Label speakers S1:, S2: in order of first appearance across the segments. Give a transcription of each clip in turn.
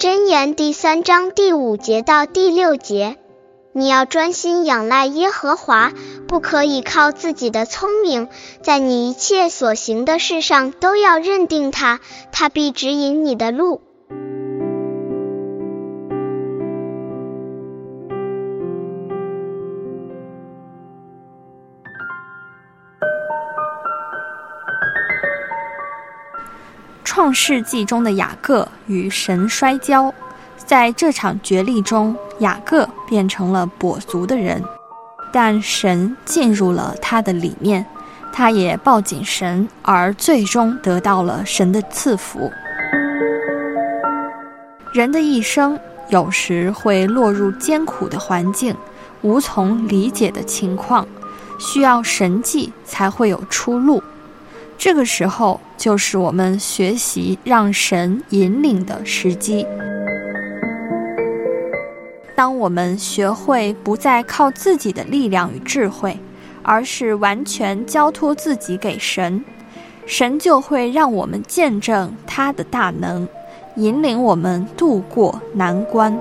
S1: 箴言第三章第五节到第六节，你要专心仰赖耶和华，不可以靠自己的聪明，在你一切所行的事上都要认定他，他必指引你的路。
S2: 创世纪中的雅各与神摔跤，在这场角力中，雅各变成了跛足的人，但神进入了他的里面，他也抱紧神，而最终得到了神的赐福。人的一生有时会落入艰苦的环境，无从理解的情况，需要神迹才会有出路。这个时候就是我们学习让神引领的时机。当我们学会不再靠自己的力量与智慧，而是完全交托自己给神，神就会让我们见证他的大能，引领我们渡过难关。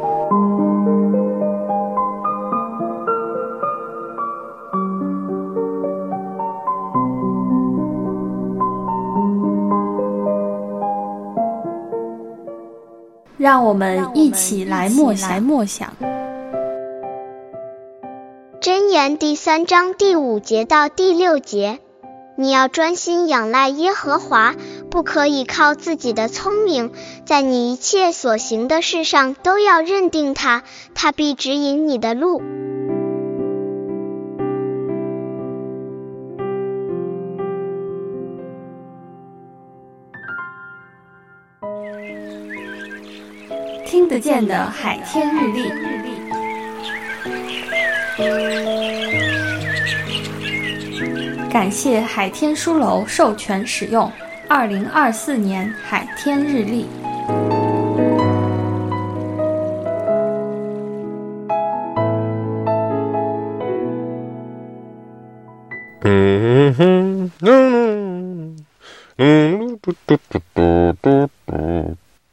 S2: 让我们一起来默想。默想。
S1: 箴言第三章第五节到第六节，你要专心仰赖耶和华，不可以靠自己的聪明，在你一切所行的事上都要认定他，他必指引你的路。
S2: 听得见的海天日历，感谢海天书楼授权使用二零二四年海天日历。嗯哼，嗯嗯，嘟嘟嘟嘟嘟嘟。